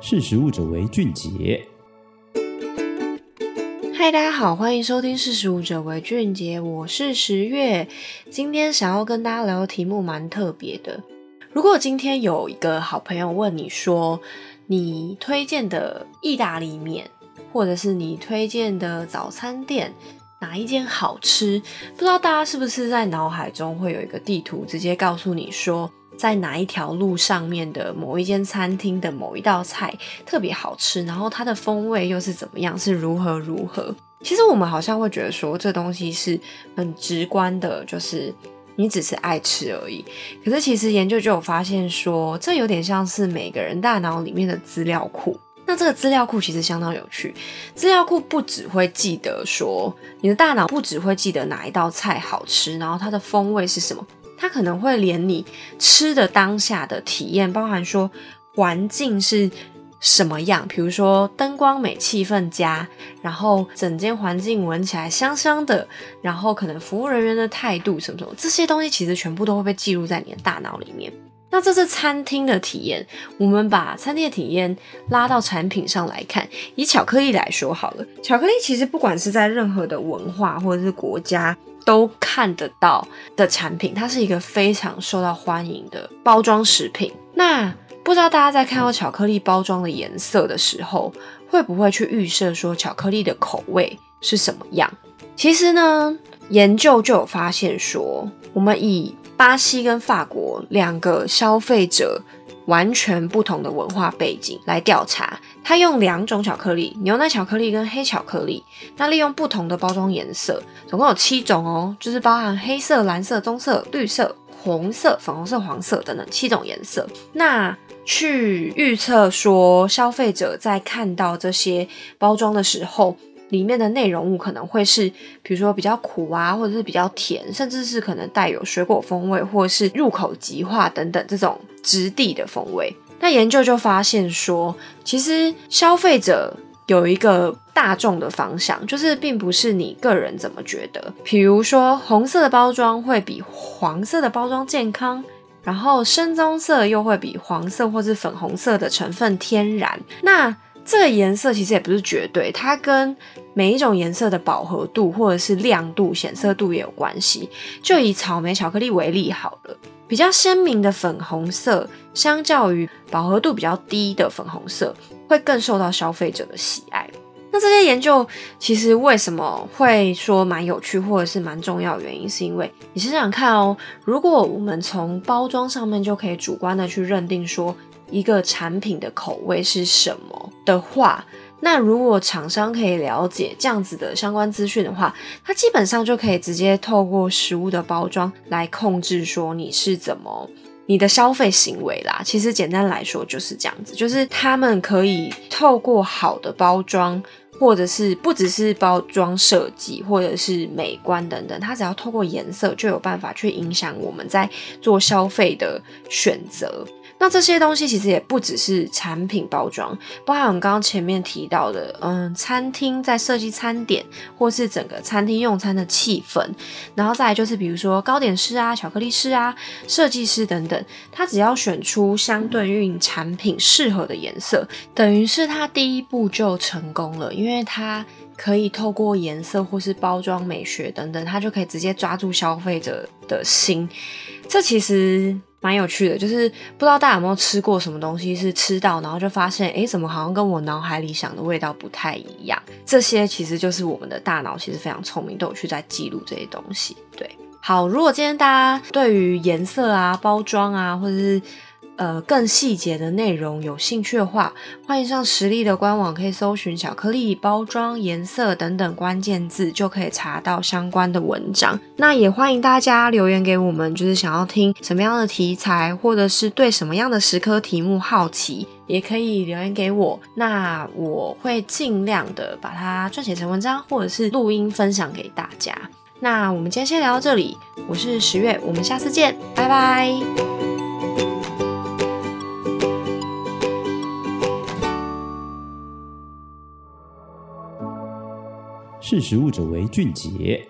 识食物者为俊杰。嗨，大家好，欢迎收听《识食物者为俊杰》，我是十月。今天想要跟大家聊的题目蛮特别的。如果今天有一个好朋友问你说，你推荐的意大利面，或者是你推荐的早餐店，哪一间好吃？不知道大家是不是在脑海中会有一个地图，直接告诉你说，在哪一条路上面的某一间餐厅的某一道菜特别好吃，然后它的风味又是怎么样，是如何如何？其实我们好像会觉得说，这东西是很直观的，就是你只是爱吃而已。可是其实研究就有发现说，这有点像是每个人大脑里面的资料库。那这个资料库其实相当有趣，资料库不只会记得说，你的大脑不只会记得哪一道菜好吃，然后它的风味是什么。它可能会连你吃的当下的体验，包含说环境是什么样，比如说灯光美、气氛佳，然后整间环境闻起来香香的，然后可能服务人员的态度什么什么，这些东西其实全部都会被记录在你的大脑里面。那这是餐厅的体验，我们把餐厅的体验拉到产品上来看，以巧克力来说好了，巧克力其实不管是在任何的文化或者是国家。都看得到的产品，它是一个非常受到欢迎的包装食品。那不知道大家在看到巧克力包装的颜色的时候，会不会去预设说巧克力的口味是什么样？其实呢，研究就有发现说，我们以巴西跟法国两个消费者。完全不同的文化背景来调查，他用两种巧克力，牛奶巧克力跟黑巧克力，那利用不同的包装颜色，总共有七种哦，就是包含黑色、蓝色、棕色、绿色、红色、粉红色、黄色等等七种颜色，那去预测说消费者在看到这些包装的时候。里面的内容物可能会是，比如说比较苦啊，或者是比较甜，甚至是可能带有水果风味，或者是入口即化等等这种质地的风味。那研究就发现说，其实消费者有一个大众的方向，就是并不是你个人怎么觉得。比如说红色的包装会比黄色的包装健康，然后深棕色又会比黄色或是粉红色的成分天然。那这个颜色其实也不是绝对，它跟每一种颜色的饱和度或者是亮度、显色度也有关系。就以草莓巧克力为例好了，比较鲜明的粉红色，相较于饱和度比较低的粉红色，会更受到消费者的喜爱。那这些研究其实为什么会说蛮有趣，或者是蛮重要的原因，是因为你想想看哦，如果我们从包装上面就可以主观的去认定说，一个产品的口味是什么的话，那如果厂商可以了解这样子的相关资讯的话，它基本上就可以直接透过食物的包装来控制说你是怎么你的消费行为啦。其实简单来说就是这样子，就是他们可以透过好的包装，或者是不只是包装设计，或者是美观等等，它只要透过颜色就有办法去影响我们在做消费的选择。那这些东西其实也不只是产品包装，包含我们刚刚前面提到的，嗯，餐厅在设计餐点，或是整个餐厅用餐的气氛，然后再来就是比如说糕点师啊、巧克力师啊、设计师等等，他只要选出相对应产品适合的颜色，等于是他第一步就成功了，因为他可以透过颜色或是包装美学等等，他就可以直接抓住消费者的心。这其实。蛮有趣的，就是不知道大家有没有吃过什么东西，是吃到然后就发现，诶，怎么好像跟我脑海里想的味道不太一样？这些其实就是我们的大脑其实非常聪明，都有去在记录这些东西。对，好，如果今天大家对于颜色啊、包装啊，或者是呃，更细节的内容有兴趣的话，欢迎上实力的官网，可以搜寻巧克力包装、颜色等等关键字，就可以查到相关的文章。那也欢迎大家留言给我们，就是想要听什么样的题材，或者是对什么样的食科题目好奇，也可以留言给我。那我会尽量的把它撰写成文章，或者是录音分享给大家。那我们今天先聊到这里，我是十月，我们下次见，拜拜。识时务者为俊杰。